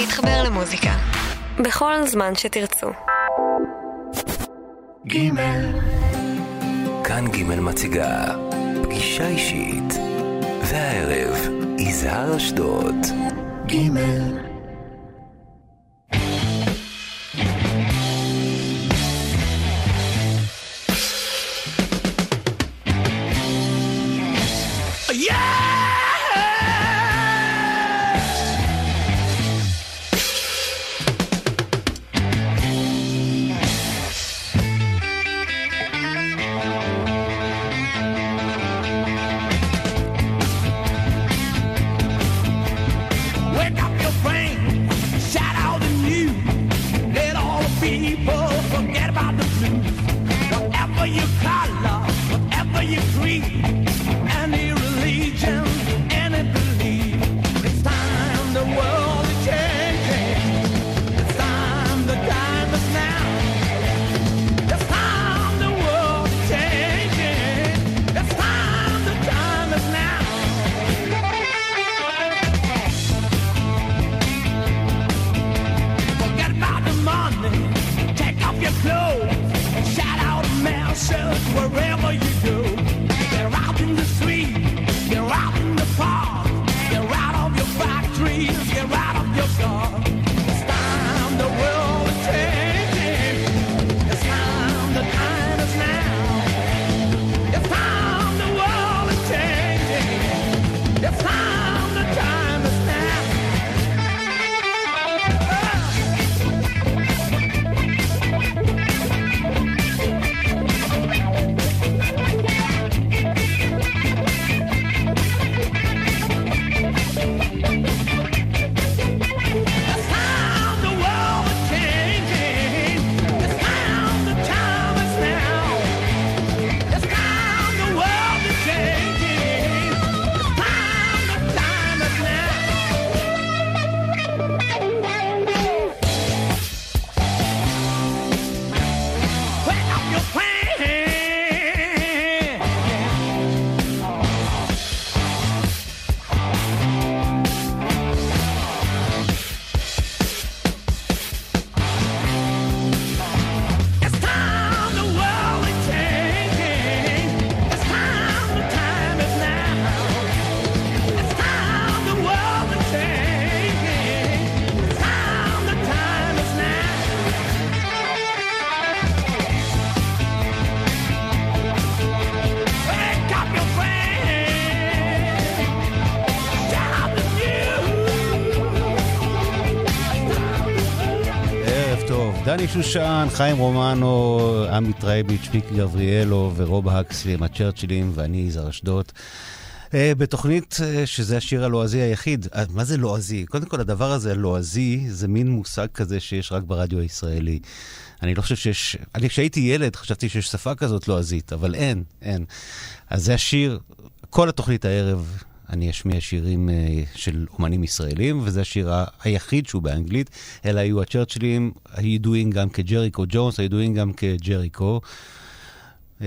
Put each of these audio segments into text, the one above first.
להתחבר למוזיקה. בכל זמן שתרצו. גימל. כאן גימל מציגה פגישה אישית. והערב, יזהר אשדוד. גימל. שושן, חיים רומנו, עמית טרייביץ', מיקי גבריאלו ורוב הקסלי עם הצ'רצ'ילים ואני יזהר אשדות. אה, בתוכנית אה, שזה השיר הלועזי היחיד. אה, מה זה לועזי? קודם כל, הדבר הזה, לועזי, זה מין מושג כזה שיש רק ברדיו הישראלי. אני לא חושב שיש... אני כשהייתי ילד חשבתי שיש שפה כזאת לועזית, אבל אין, אין. אז זה השיר, כל התוכנית הערב אני אשמיע שירים אה, של אומנים ישראלים, וזה השיר היחיד שהוא באנגלית. אלה היו הצ'רצ'ילים, הידועים גם כג'ריקו ג'ונס, הידועים גם כג'ריקו. Uh,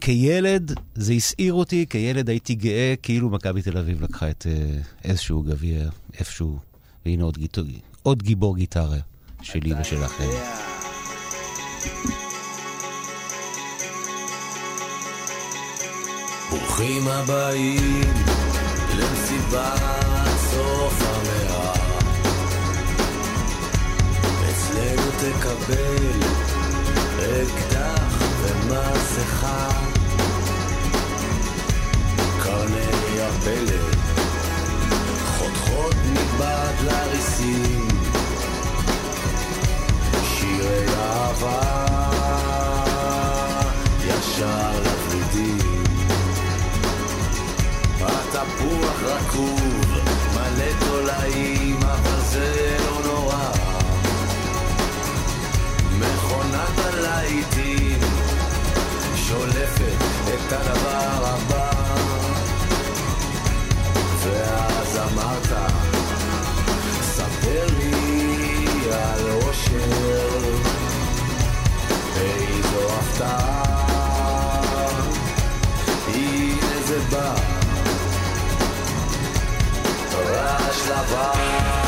כילד זה הסעיר אותי, כילד הייתי גאה כאילו מכבי תל אביב לקחה את uh, איזשהו גביע איפשהו, והנה עוד, גיטור, עוד גיבור גיטרה שלי ושלכם. ברוכים הבאים למסיבת סוף המאה. אצלנו תקבל אקדח ומסכה. קרני הפלט חותכות מבעד לריסים. שירי אהבה ישר התפוח רקוב, מלא תולעים, אבל זה לא נורא. מכונת הלהיטים שולפת את הדבר הבא. ואז אמרת, ספר לי על אושר, איזו הפתעה. הנה זה בא. רעש לבן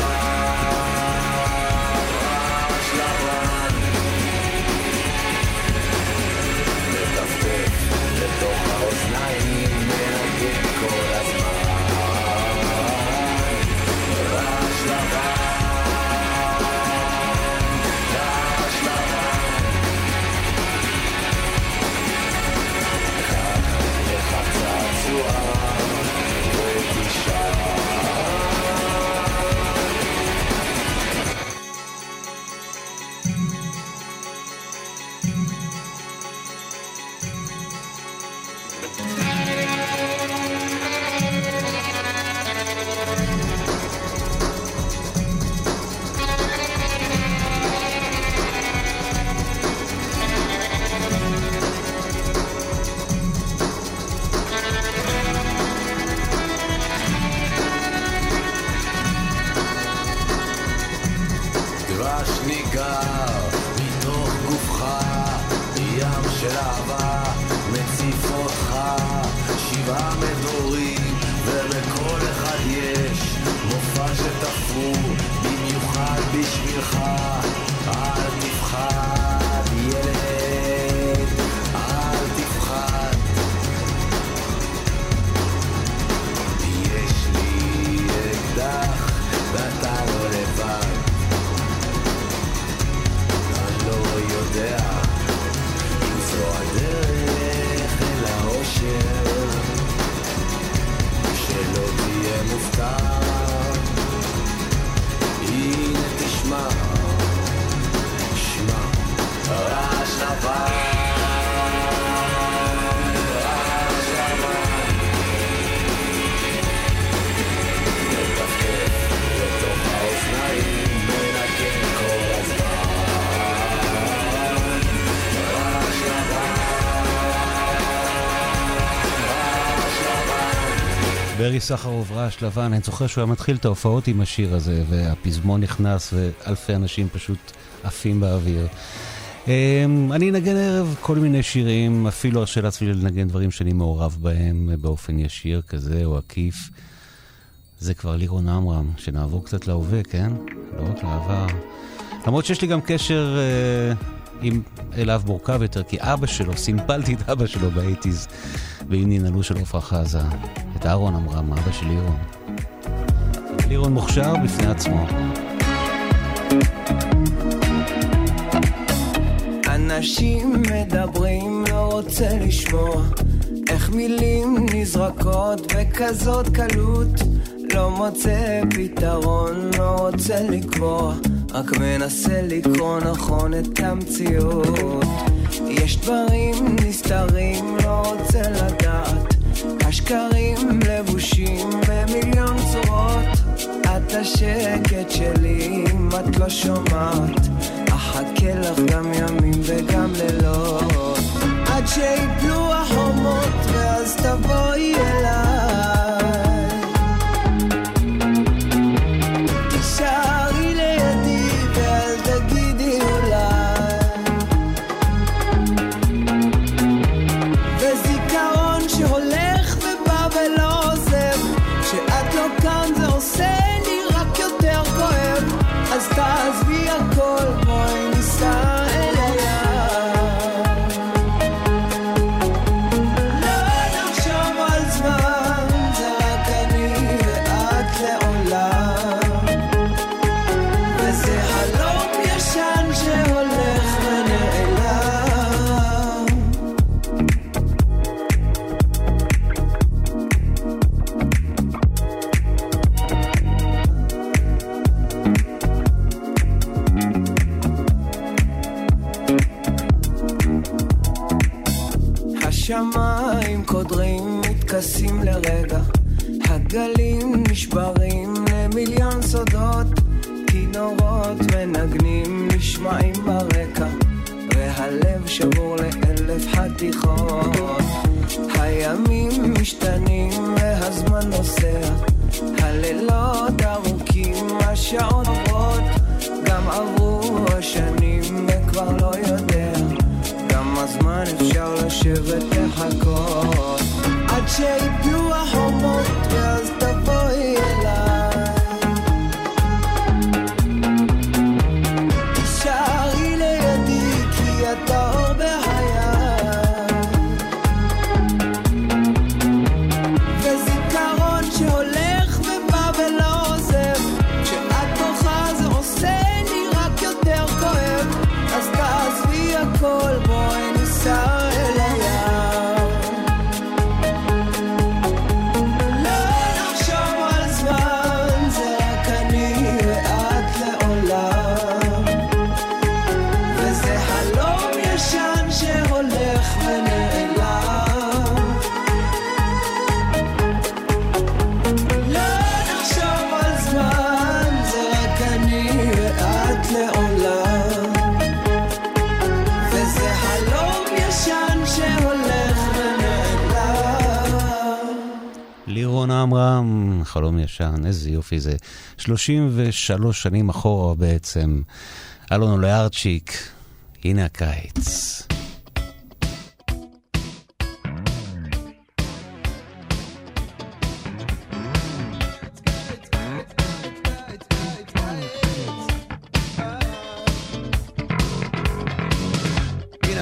ברי סחרוב, רעש לבן, אני זוכר שהוא היה מתחיל את ההופעות עם השיר הזה, והפזמון נכנס ואלפי אנשים פשוט עפים באוויר. אמ, אני אנגן הערב כל מיני שירים, אפילו ארשה לעצמי לנגן דברים שאני מעורב בהם באופן ישיר כזה או עקיף. זה כבר לירון עמרם, שנעבור קצת להווה, כן? לא רק לעבר. למרות שיש לי גם קשר אה, עם אליו מורכב יותר, כי אבא שלו, סימפלתי את אבא שלו באייטיז, ועם ננעלו של עפרה חזה, את אהרון עמרם, אבא של לירון. לירון מוכשר בפני עצמו. אנשים מדברים, לא רוצה לשמוע איך מילים נזרקות בכזאת קלות לא מוצא פתרון, לא רוצה לקבוע רק מנסה לקרוא נכון את המציאות. יש דברים נסתרים, לא רוצה לדעת. השקרים לבושים במיליון צורות. את השקט שלי אם את לא שומעת. אחכה לך גם ימים וגם לילות. עד שיפלו החומות ואז תבואי אליי אמרה, חלום ישן, איזה יופי זה. 33 שנים אחורה בעצם. אלון אולארצ'יק, הנה הקיץ.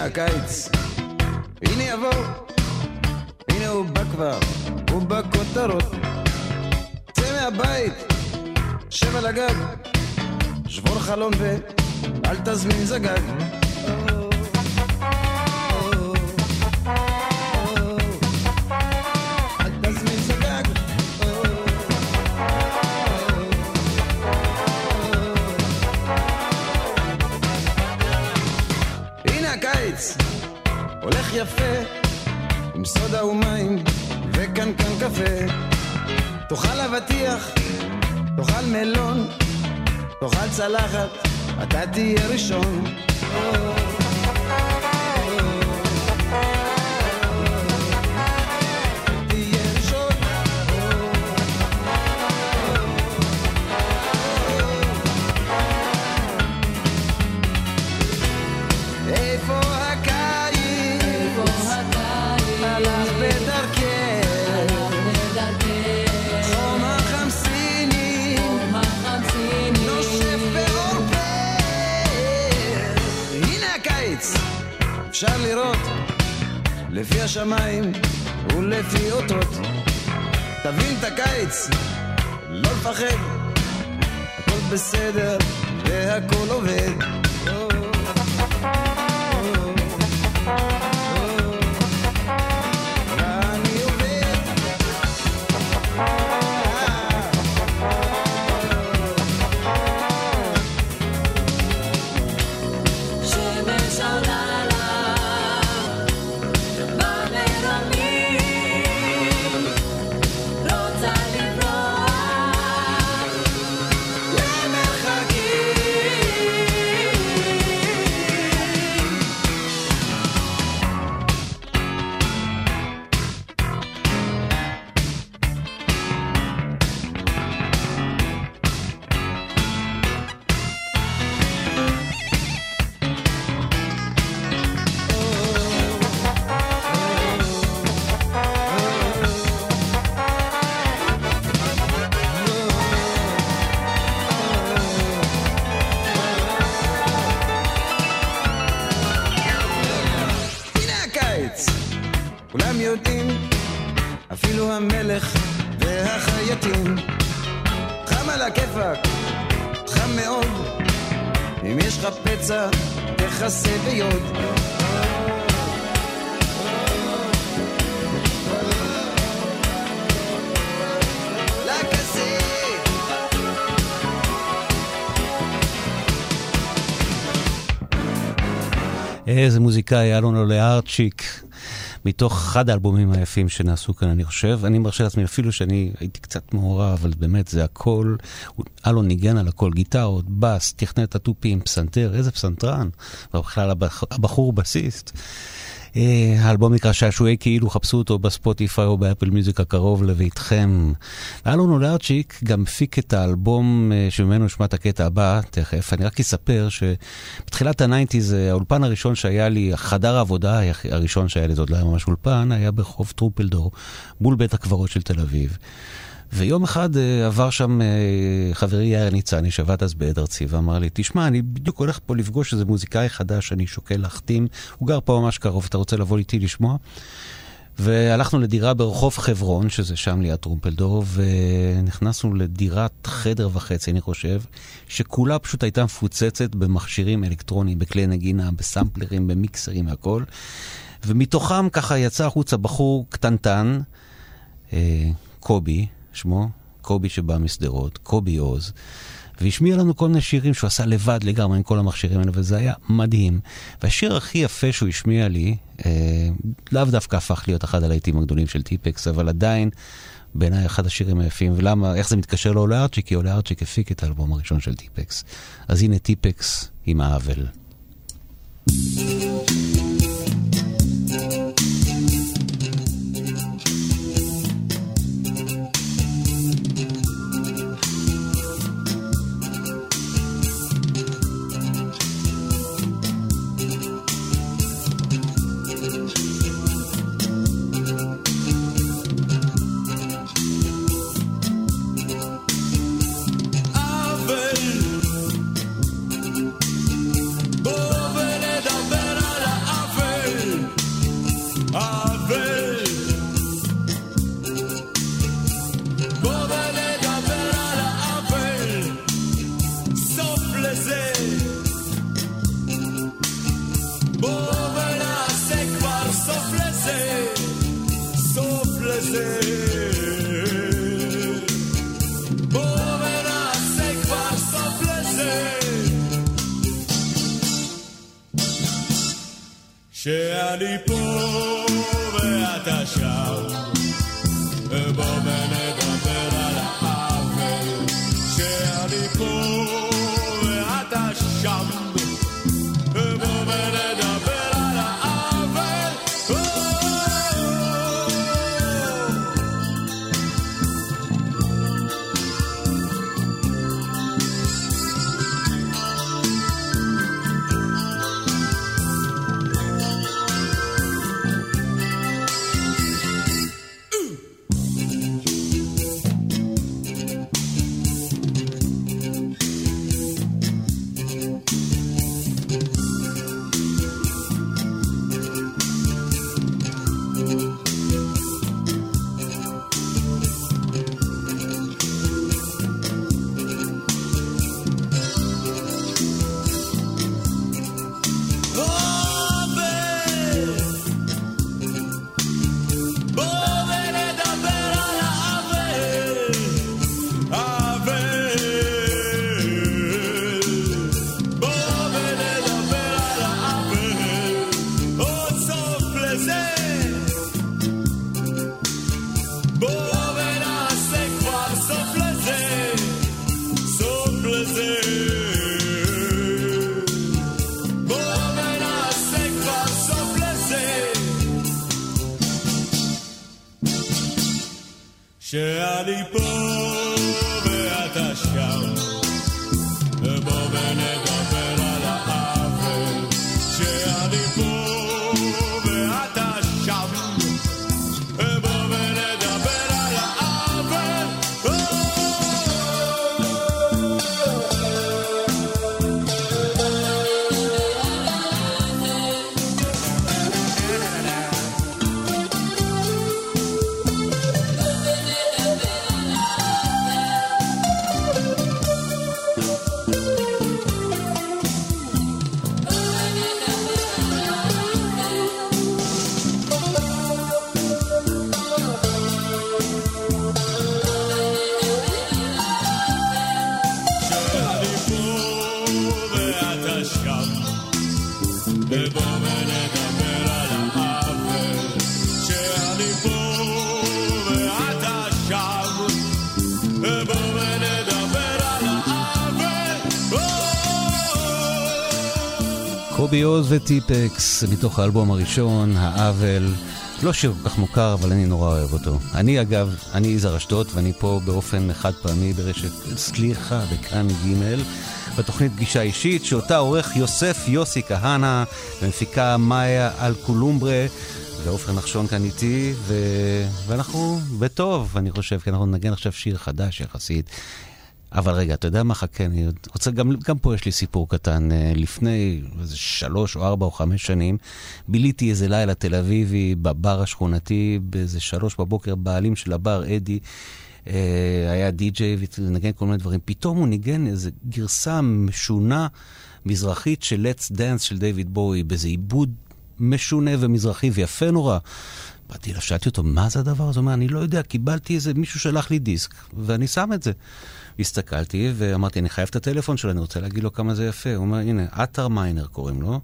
הקיץ, הנה יבוא, הנה הוא בא כבר. הוא בכותרות. צא מהבית, שב על הגג, שבור חלון ואל תזמין זגג. יפה, עם סודה ומים וקנקן קפה. תאכל אבטיח, תאכל מלון, תאכל צלחת, אתה תהיה ראשון. תהיה אפשר לראות לפי השמיים ולפי אותות. תבין את הקיץ, לא לפחד, הכל בסדר והכל עובד. איזה מוזיקאי, אלון אולארצ'יק, מתוך אחד האלבומים היפים שנעשו כאן, אני חושב. אני מרשה לעצמי, אפילו שאני הייתי קצת מעורב, אבל באמת זה הכל, אלון ניגן על הכל, גיטרות, בס, תכנת התופים, פסנתר, איזה פסנתרן, ובכלל הבח- הבחור בסיסט. אה, האלבום נקרא שעשועי כאילו, חפשו אותו בספוטיפיי או באפל מיוזיק הקרוב לביתכם. אלון אולרצ'יק גם הפיק את האלבום אה, שממנו נשמע את הקטע הבא, תכף. אני רק אספר שבתחילת ה nineties, אה, האולפן הראשון שהיה לי, חדר העבודה הראשון שהיה לי, זה עוד לא היה ממש אולפן, היה ברחוב טרופלדור, מול בית הקברות של תל אביב. ויום אחד אה, עבר שם אה, חברי יאיר ניצני, שעבד אז בעד ארצי, ואמר לי, תשמע, אני בדיוק הולך פה לפגוש איזה מוזיקאי חדש שאני שוקל להחתים, הוא גר פה ממש קרוב, אתה רוצה לבוא איתי לשמוע? והלכנו לדירה ברחוב חברון, שזה שם ליד טרומפלדור, ונכנסנו לדירת חדר וחצי, אני חושב, שכולה פשוט הייתה מפוצצת במכשירים אלקטרוניים, בכלי נגינה, בסמפלרים, במיקסרים והכל. ומתוכם ככה יצא החוצה בחור קטנטן, אה, קובי, שמו, קובי שבא משדרות, קובי עוז, והשמיע לנו כל מיני שירים שהוא עשה לבד לגמרי עם כל המכשירים האלה, וזה היה מדהים. והשיר הכי יפה שהוא השמיע לי, אה, לאו דווקא הפך להיות אחד הלהיטים הגדולים של טיפקס, אבל עדיין בעיניי אחד השירים היפים, ולמה, איך זה מתקשר לעולה ארצ'יק? כי עולה ארצ'יק הפיק את האלבום הראשון של טיפקס. אז הנה טיפקס עם האבל. אבל בוא קובי עוז וטיפקס, מתוך האלבום הראשון, העוול. לא שיר כל כך מוכר, אבל אני נורא אוהב אותו. אני אגב, אני יזהר אשדוד, ואני פה באופן חד פעמי ברשת סליחה בכאן ג' בתוכנית פגישה אישית, שאותה עורך יוסף יוסי כהנא, ומפיקה מאיה אלקולומברה, ועופר נחשון כאן איתי, ו... ואנחנו בטוב, אני חושב, כי אנחנו נגן עכשיו שיר חדש יחסית. אבל רגע, אתה יודע מה? חכה, אני רוצה, גם, גם פה יש לי סיפור קטן. אה, לפני איזה שלוש או ארבע או חמש שנים, ביליתי איזה לילה תל אביבי בבר השכונתי, באיזה שלוש בבוקר, בעלים של הבר, אדי, אה, היה די-ג'יי ונגן כל מיני דברים. פתאום הוא ניגן איזה גרסה משונה, מזרחית של Let's Dance של דיוויד בואי, באיזה עיבוד משונה ומזרחי ויפה נורא. באתי אליו, שאלתי אותו, מה זה הדבר הזה? הוא אומר, אני לא יודע, קיבלתי איזה, מישהו שלח לי דיסק, ואני שם את זה. הסתכלתי ואמרתי, אני חייב את הטלפון שלו, אני רוצה להגיד לו כמה זה יפה. הוא אומר, הנה, עטר מיינר קוראים לו.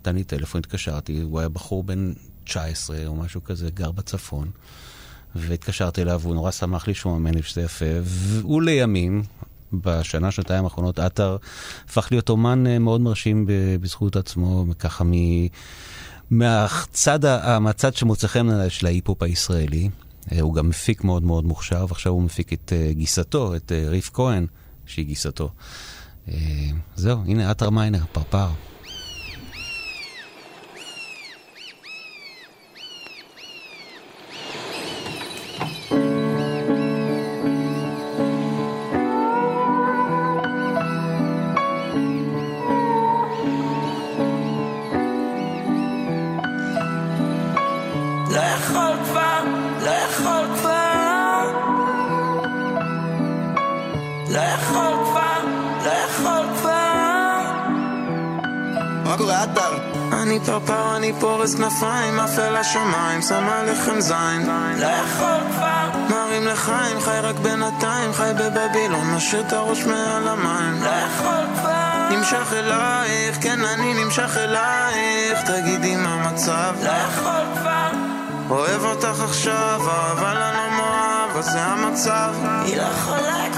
נתן לי טלפון, התקשרתי, הוא היה בחור בן 19 או משהו כזה, גר בצפון. והתקשרתי אליו, והוא נורא שמח לשמוע ממני שזה יפה. והוא לימים, בשנה, שנתיים האחרונות, עטר הפך להיות אומן אה, מאוד מרשים בזכות עצמו, ככה מ... מהצד, מהצד שמוצא חן של ההיפ-הופ הישראלי. אה, הוא גם מפיק מאוד מאוד מוכשר, ועכשיו הוא מפיק את אה, גיסתו, את אה, ריף כהן, שהיא גיסתו. זהו, הנה עטר מיינר, פרפר. אני פרפר, אני פורס כנפיים, עף אל השמיים, שם עליכם זין. לא יכול כבר. מרים לחיים, חי רק בינתיים, חי בבבילון, משאיר את הראש מעל המים. לא יכול כבר. נמשך אלייך, כן אני נמשך אלייך, תגידי מה המצב. לא יכול כבר, אוהב אותך עכשיו, אבל אני לא מאוהב, אז זה המצב. היא לא יכולה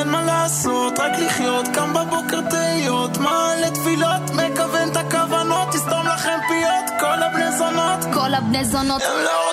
אין מה לעשות, רק לחיות, קם בבוקר תהיות, מעלה תפילות, מכוון את הכוונות, תסתום לכם פיות, כל הבני זונות. כל הבני זונות. הם לא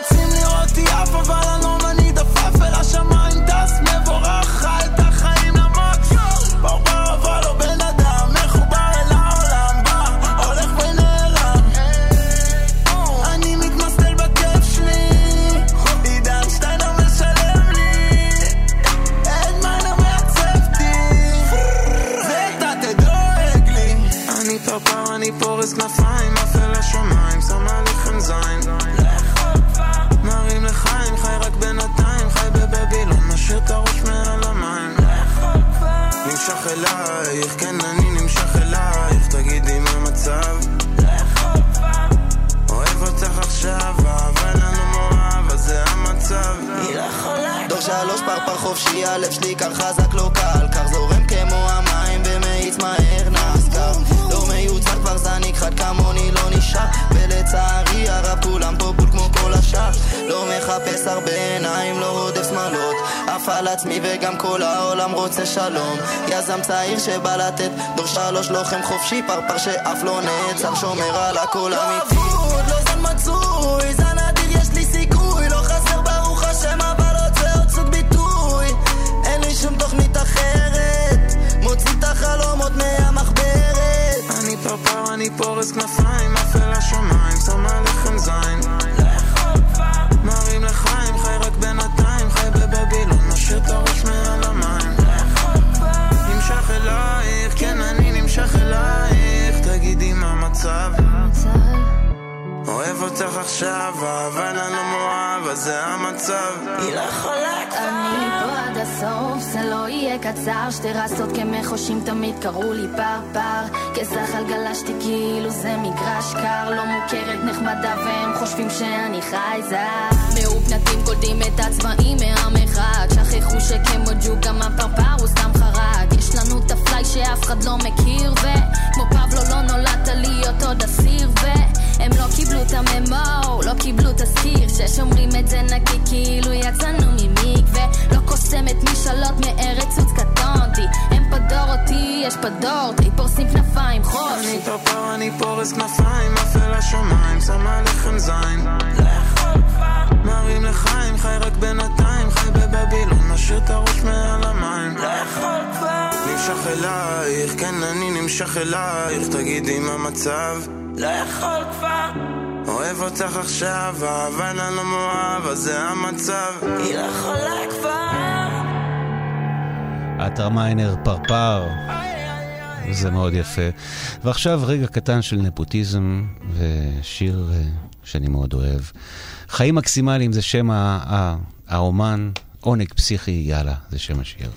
חופשי, הלב שלי קר חזק לא קל, קר זורם כמו המים ומאיץ מהר נסגר. לא מיוצר כבר זניק חד כמוני לא נשאר, ולצערי הרב כולם פה בול כמו כל השאר. לא מחפש הרבה עיניים, לא רודף שמאלות, עף על עצמי וגם כל העולם רוצה שלום. יזם צעיר שבא לתת, דור שלוש לוחם חופשי, פרפר שאף לא נעצר, שומר על הכל אמיתי. לא זן מצוי, זן אני פורס כנפיים, עף אל השמיים, שם עליכם זין. מרים לחיים, חי רק בינתיים, חי בבבילון, משאיר את הראש מעל המים. נמשך אלייך, כן אני נמשך אלייך, תגידי מה המצב. אוהב אותך עכשיו, אבל אני לא מאוהב, אז זה המצב. היא לא יכולה הסוף, זה לא יהיה קצר. שתי רסות כמחושים תמיד קראו לי פרפר כזחל גלשתי כאילו זה מגרש קר. לא מוכרת נחמדה והם חושבים שאני חייזר מאופנתים קולטים את הצבעים מעם אחד שכחו שכמו ג'וק גם הפרפר הוא סתם חרג. יש לנו את הפליי שאף אחד לא מכיר וכמו פבלו לא נולדת להיות עוד אסיר והם לא קיבלו את הממו, לא קיבלו תזכיר ששומרים את זה נקי כאילו יצאנו ממקווה לא קוסמת משאלות מארץ עוץ קטונתי הם פה דור אותי, יש פה דור די פורסים כנפיים אני חופשי פרפר, אני פורס כנפיים, אל השמיים, שם עליכם זין. מרים לחיים, חי רק בינתיים, חי בבבילון, משאיר את הראש מעל המים. נמשך אלייך, כן אני נמשך אלייך, תגידי מה המצב. לא יכול כבר, אוהב אותך עכשיו, אבל אני לא מאוהב, אז זה המצב. היא לא יכולה כבר. עטר מיינר פרפר. זה מאוד יפה. ועכשיו רגע קטן של נפוטיזם ושיר אה, שאני מאוד אוהב. חיים מקסימליים זה שם האומן, עונג פסיכי, יאללה, זה שם השיר.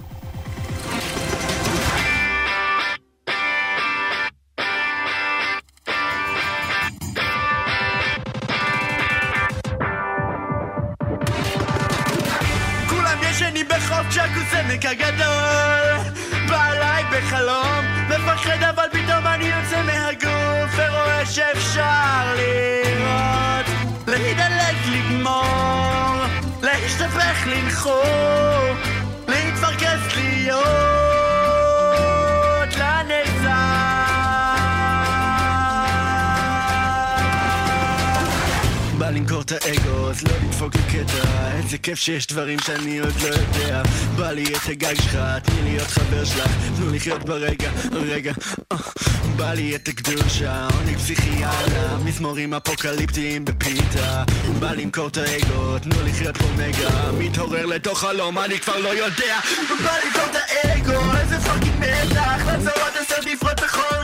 קטע איזה כיף שיש דברים שאני עוד לא יודע. בא לי את הגג שלך, תני להיות חבר שלך. תנו לחיות ברגע, רגע. אה. בא לי את הקדושה, עונג פסיכיאלה מזמורים אפוקליפטיים בפיתה. בא למכור את האגו, תנו לחיות פה מגה. מתעורר לתוך חלום, אני כבר לא יודע. בא למכור את האגו, איזה פאקינג מתח. לעצור עד הסרט לפרוט בכל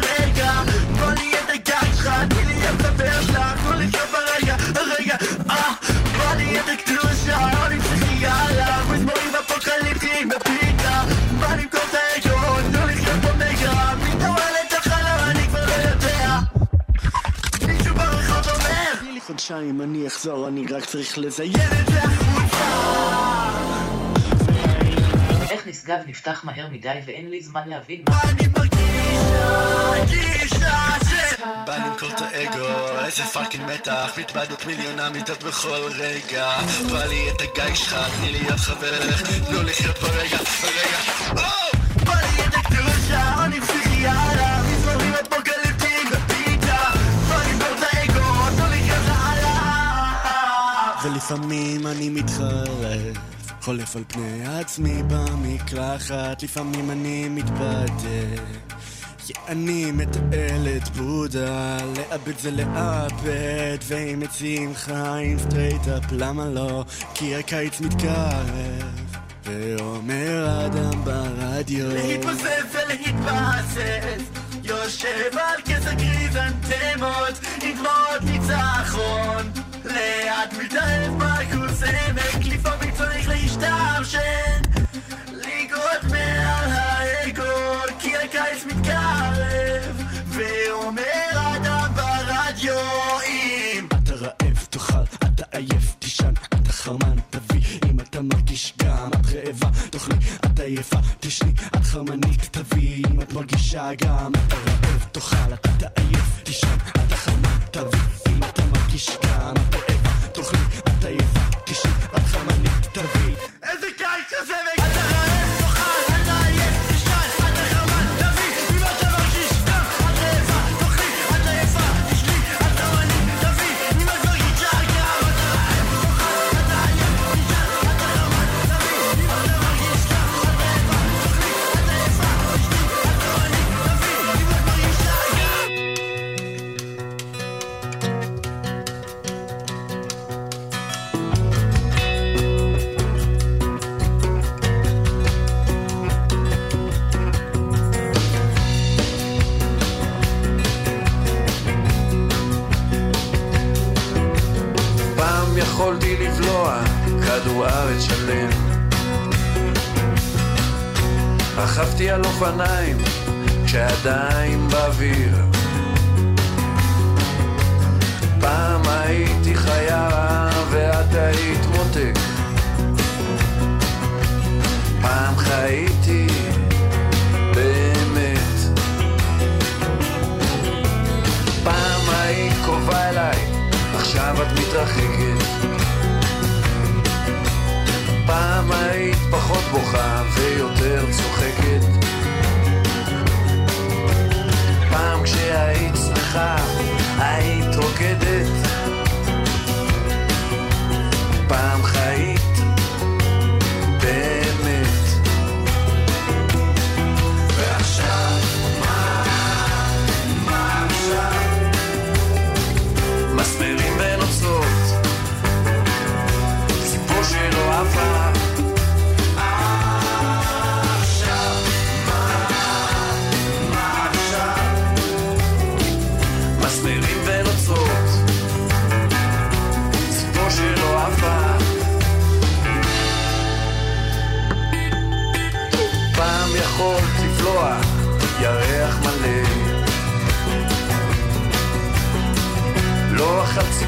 חודשיים, אני אחזור, אני רק צריך לזיין את זה החוצה איך? המשגב נפתח מהר מדי ואין לי זמן להבין מה... בא למכור את האגו, איזה פאקינג מתח, מתבדת מיליונה מיטות בכל רגע. בא לי את הגיא שלך, תני להיות חברך, תנו לחיות ברגע, ברגע. או! בא לי את הקדושה, אני פסיכיאטר, מזמרים אפוקליפטיים בפיתה. בא למכור את האגו, תנו לחיות לאללה. ולפעמים אני מתחרט. חולף על פני עצמי במקלחת, לפעמים אני מתבדק. כי אני מתעל את בודה, לאבד זה לאבד, ואם מציעים חיים סטרייט-אפ, למה לא? כי הקיץ מתקרב, ואומר אדם ברדיו. להתבסס ולהתבסס יושב על כס הקריזנטמות עם דמעות ניצחון לאט מרקוס עמק לפעמים צריך להשתמשן עייף תישן, אתה חרמן תביא. אם אתה מרגיש גם את רעבה תאכלי, את עייפה תשני, את חרמנית תביא. אם את מרגישה גם אתה רעב תאכל, אתה עייף תישן, אתה חרמן תביא. אם אתה מרגיש גם את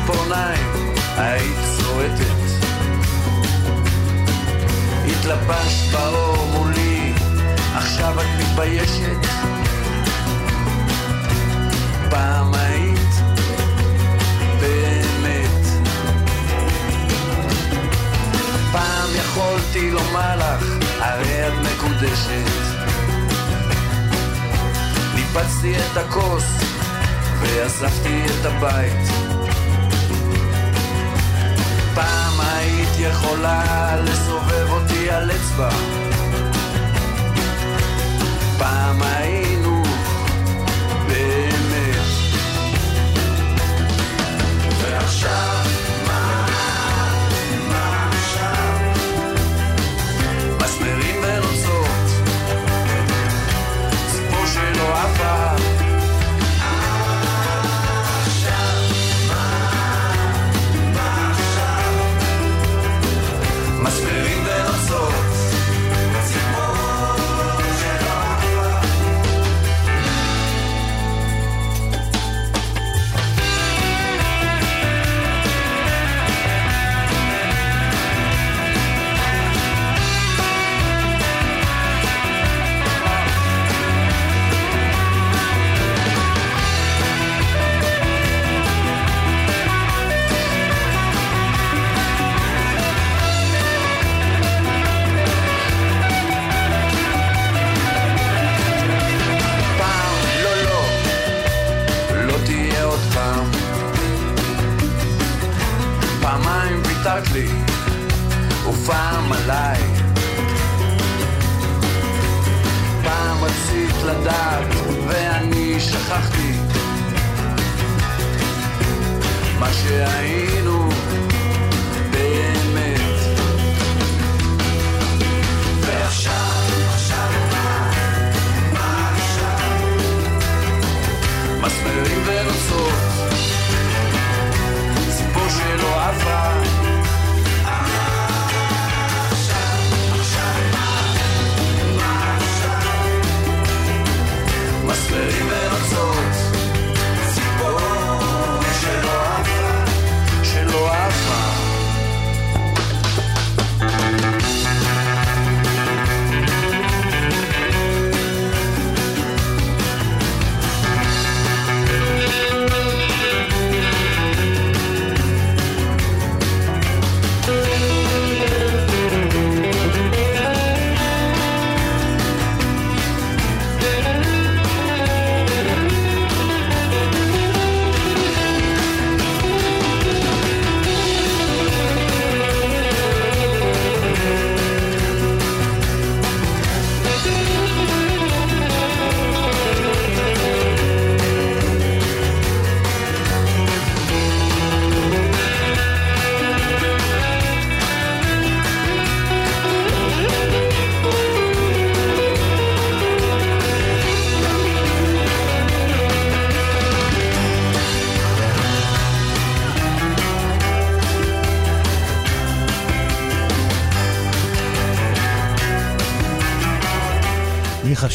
ציפורניים, היית צועטת. התלבשת באור מולי, עכשיו את מתביישת. פעם היית באמת. פעם יכולתי לומר לך, הרי את מקודשת. ניפצתי את הכוס ועזבתי את הבית. פעם היית יכולה לסובב אותי על אצבע. פעם היינו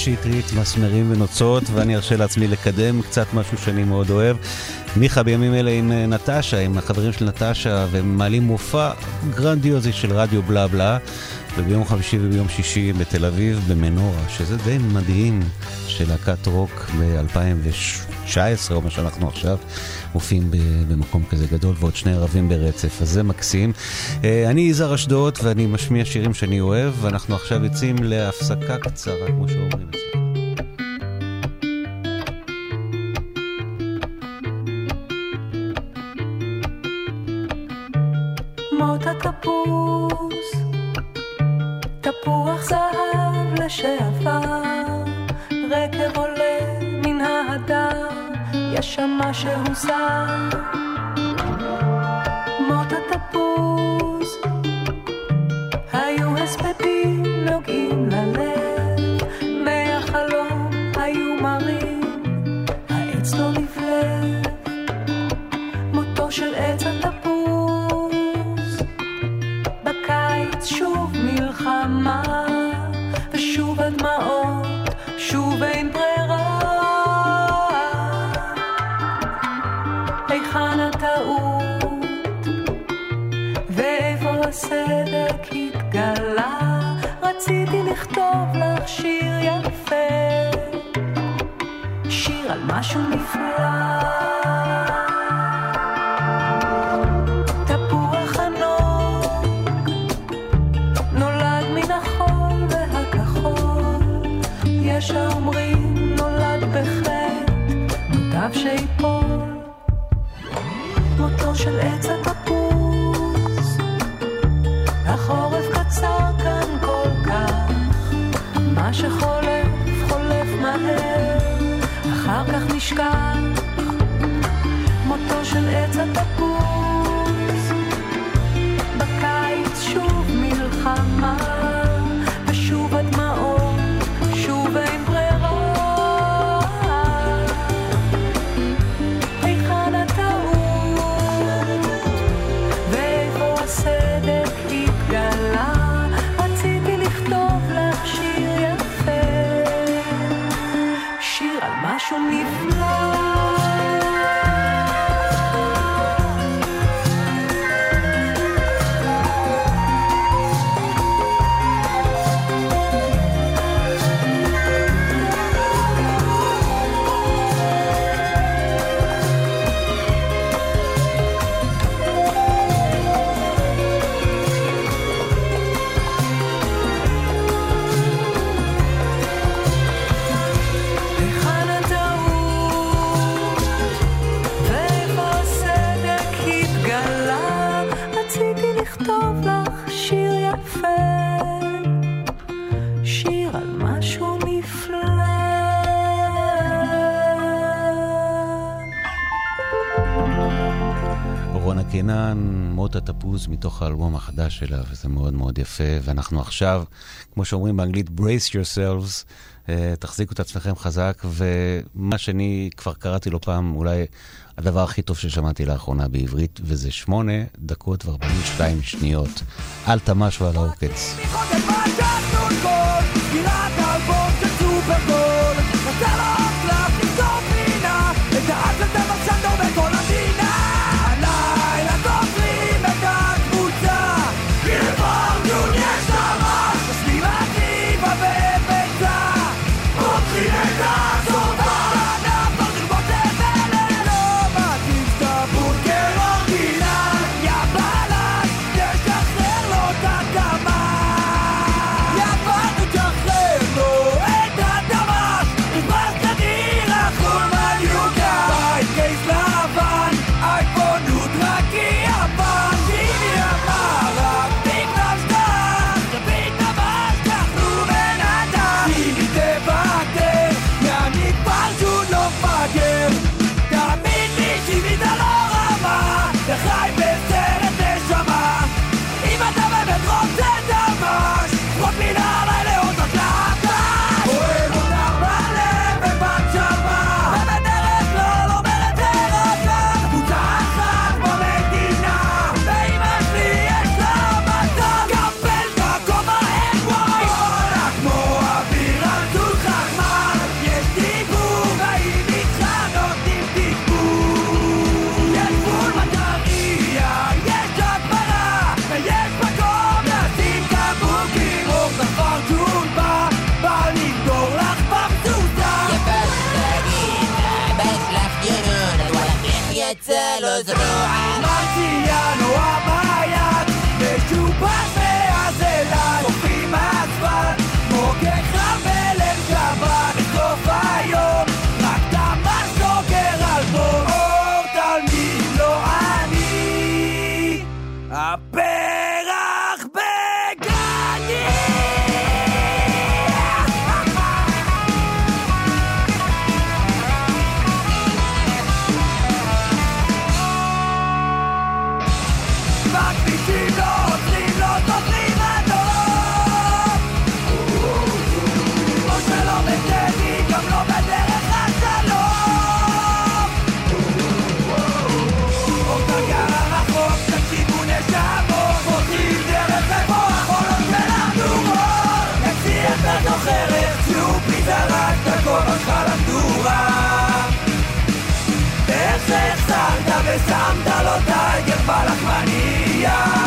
שטרית, מסמרים ונוצות, ואני ארשה לעצמי לקדם קצת משהו שאני מאוד אוהב. מיכה בימים אלה עם אה, נטשה, עם החברים של נטשה, והם מעלים מופע גרנדיוזי של רדיו בלה בלה, וביום חמישי וביום שישי בתל אביב, במנורה, שזה די מדהים, של להקת רוק ב-2019, או מה שאנחנו עכשיו, מופיעים במקום כזה גדול, ועוד שני ערבים ברצף, אז זה מקסים. אה, אני יזהר אשדות, ואני משמיע שירים שאני אוהב, ואנחנו עכשיו יוצאים להפסקה קצרה, כמו שאומרים אצלנו. יש שם משהו זר. שחולף אחר כך נשכח. מותו של עץ התפוס, קינן, מות התפוז מתוך האלבום החדש שלה, וזה מאוד מאוד יפה. ואנחנו עכשיו, כמו שאומרים באנגלית, brace yourselves, אה, תחזיקו את עצמכם חזק, ומה שאני כבר קראתי לו פעם, אולי הדבר הכי טוב ששמעתי לאחרונה בעברית, וזה שמונה דקות וארבעים ושתיים שניות. אל תמשו על העוקץ. through. לו טייגר בלחמניה איך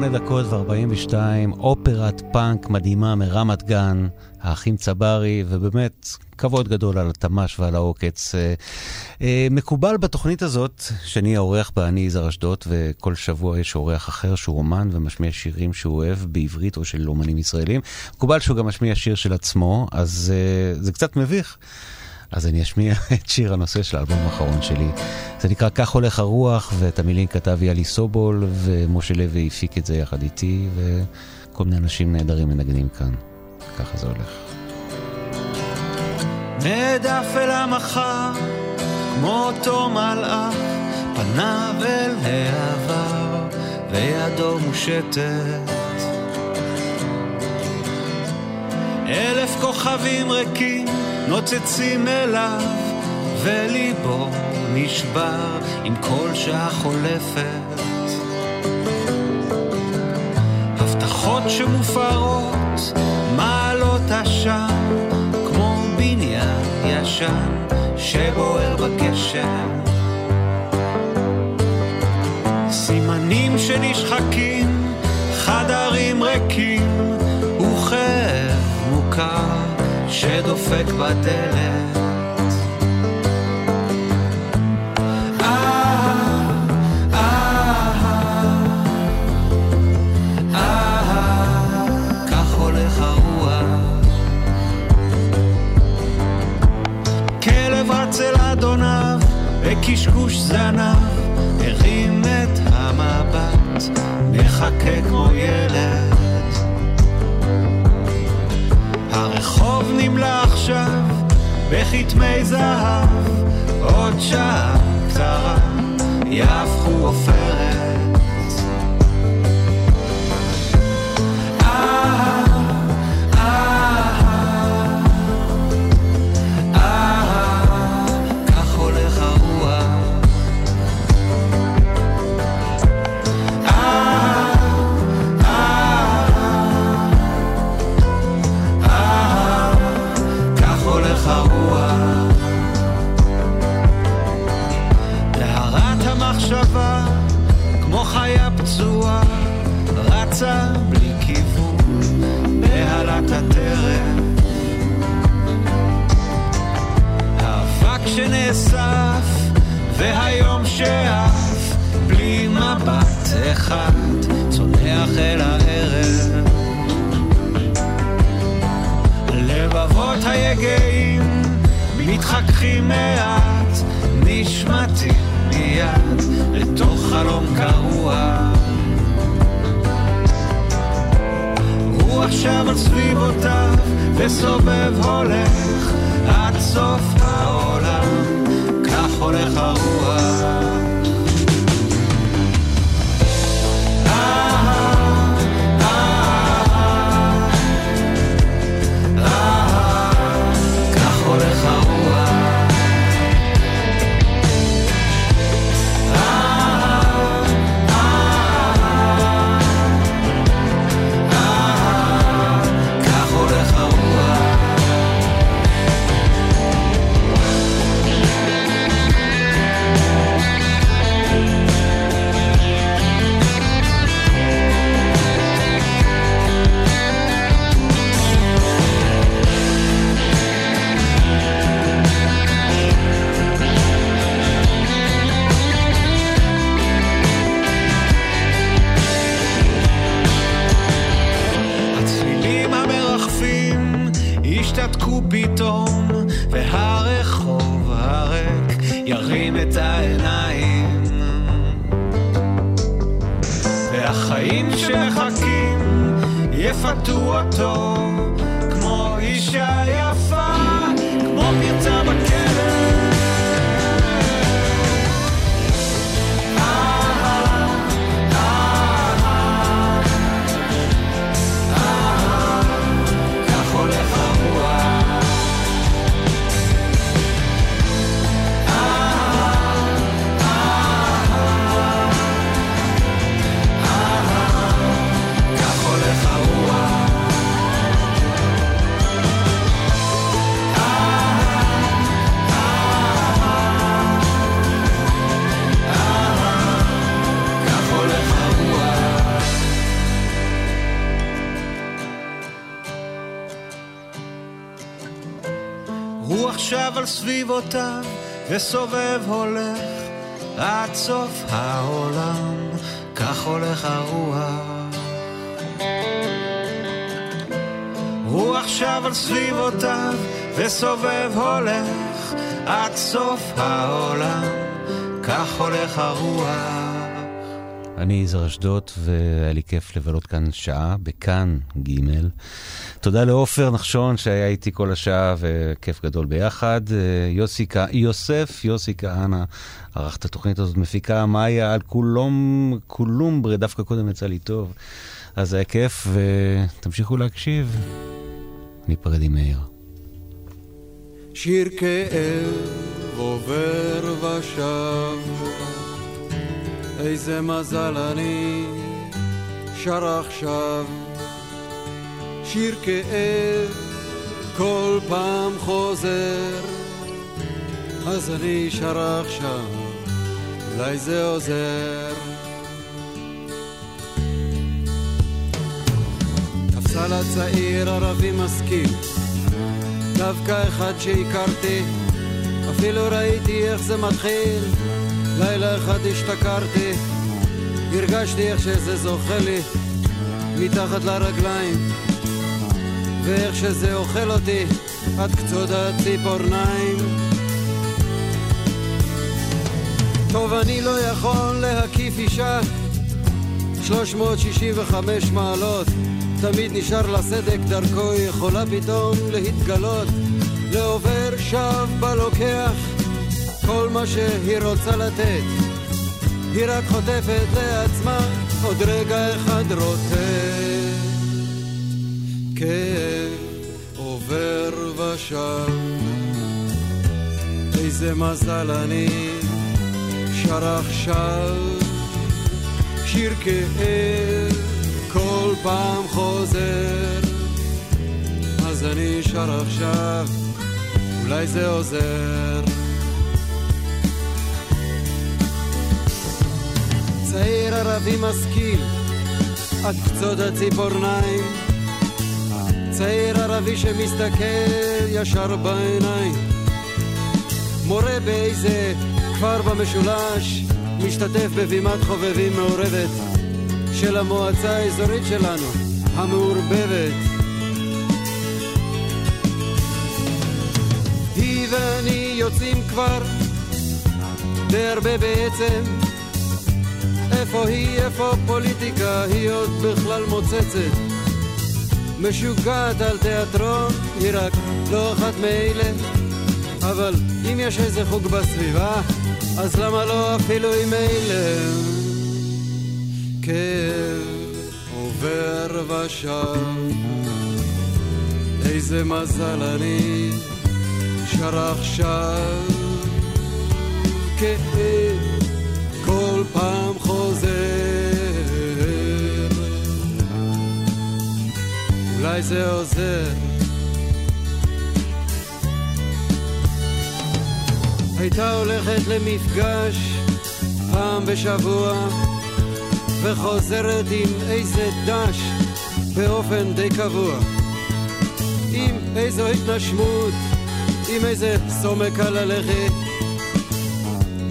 שמונה דקות ו-42, אופרת פאנק מדהימה מרמת גן, האחים צברי, ובאמת כבוד גדול על התמ"ש ועל העוקץ. אה, אה, מקובל בתוכנית הזאת, שאני האורח בה, אני יזהר אשדוד, וכל שבוע יש אורח אחר שהוא אומן ומשמיע שירים שהוא אוהב בעברית או של אומנים ישראלים. מקובל שהוא גם משמיע שיר של עצמו, אז אה, זה קצת מביך. אז אני אשמיע את שיר הנושא של האלבום האחרון שלי. זה נקרא כך הולך הרוח, ואת המילים כתב יאלי סובול, ומשה לוי הפיק את זה יחד איתי, וכל מיני אנשים נהדרים מנגנים כאן. ככה זה הולך. נעדף אל המחר, כמו אותו מלאך, פניו אל העבר, וידו מושטת. אלף כוכבים ריקים נוצצים אליו, וליבו נשבר עם כל שעה חולפת. הבטחות שמופרות, מעלות עשן, כמו בניין ישן שבוער בגשם. סימנים שנשחקים, חדרים ריקים, אל אדוניו, וקשקוש זנב, בכתמי זהב, עוד שעה קצרה יהפכו עופרת. וסובב הולך עד סוף העולם, כך הולך הרוח. רוח שב על סביבותיו וסובב הולך עד סוף העולם, כך הולך הרוח. אני יזהר אשדוד, והיה לי כיף לבלות כאן שעה בכאן ג'. תודה לעופר נחשון שהיה איתי כל השעה, וכיף גדול ביחד. אה, יוסי, כ- יוסף, יוסי כהנא, ערך את התוכנית הזאת, מפיקה מאיה על כולום, כולומברה, דווקא קודם יצא לי טוב. אז היה כיף, ותמשיכו להקשיב. ניפרד עם מאיר. שיר כאב עובר ושב, איזה מזל אני שר עכשיו. שיר כאב כל פעם חוזר, אז אני שר עכשיו, אולי זה עוזר. הספסל הצעיר ערבי משכיל, דווקא אחד שהכרתי, אפילו ראיתי איך זה מתחיל. לילה אחד השתכרתי, הרגשתי איך שזה זוכה לי מתחת לרגליים, ואיך שזה אוכל אותי עד קצות הציפורניים. טוב, אני לא יכול להקיף אישה. 365 מעלות, תמיד נשאר לה סדק דרכו, יכולה פתאום להתגלות, לעובר שב בלוקח כל מה שהיא רוצה לתת, היא רק חוטפת לעצמה עוד רגע אחד רוטט. כאב ושב, איזה מזל אני שר עכשיו שיר כאב כל פעם חוזר. אז אני שר עכשיו אולי זה עוזר. צעיר ערבי משכיל, עד קצות הציפורניים. צעיר ערבי שמסתכל ישר בעיניים. מורה באיזה כפר במשולש, משתתף בבימת חובבים מעורבת של המועצה האזורית שלנו, המעורבבת. היא ואני יוצאים כבר די הרבה בעצם איפה היא, איפה פוליטיקה, היא עוד בכלל מוצצת משוגעת על תיאטרון, היא רק לא אחת מאלה אבל אם יש איזה חוג בסביבה, אז למה לא אפילו עם אלה? כאב עובר ושב, איזה מזל אני שר עכשיו. כאב כל פעם אולי זה עוזר. הייתה הולכת למפגש פעם בשבוע וחוזרת עם איזה דש באופן די קבוע. עם איזו התנשמות, עם איזה סומק על הלכת.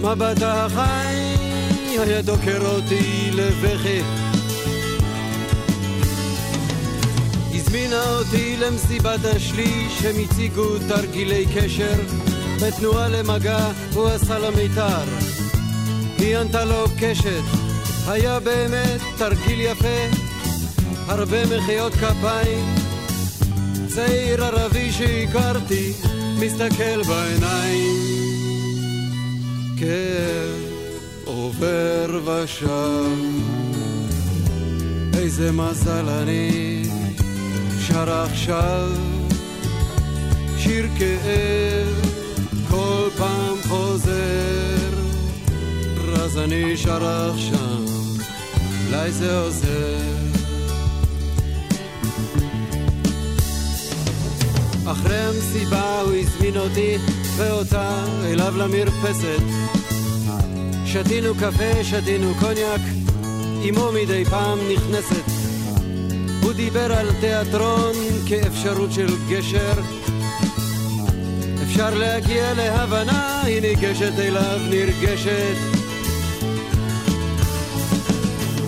מבטה החי היה דוקר אותי לבכי הזמינה אותי למסיבת השליש הם הציגו תרגילי קשר בתנועה למגע הוא עשה לה מיתר. היא ענתה לו קשת, היה באמת תרגיל יפה, הרבה מחיאות כפיים. צעיר ערבי שהכרתי, מסתכל בעיניים. כאב עובר ושב, איזה מזל אני שר עכשיו שיר כאב כל פעם חוזר, אז אני שר עכשיו, אולי זה עוזר. אחרי המסיבה הוא הזמין אותי ואותה אליו למרפסת. שתינו קפה, שתינו קוניאק, אמו מדי פעם נכנסת. דיבר על תיאטרון כאפשרות של גשר אפשר להגיע להבנה, היא ניגשת אליו נרגשת.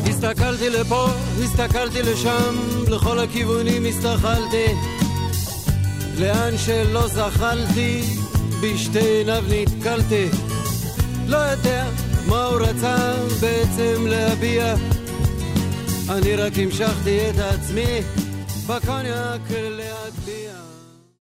הסתכלתי לפה, הסתכלתי לשם, לכל הכיוונים הסתכלתי. לאן שלא זחלתי, בשתי עיניו נתקלתי. לא יודע מה הוא רצה בעצם להביע. אני רק המשכתי את עצמי בקוניאק לאט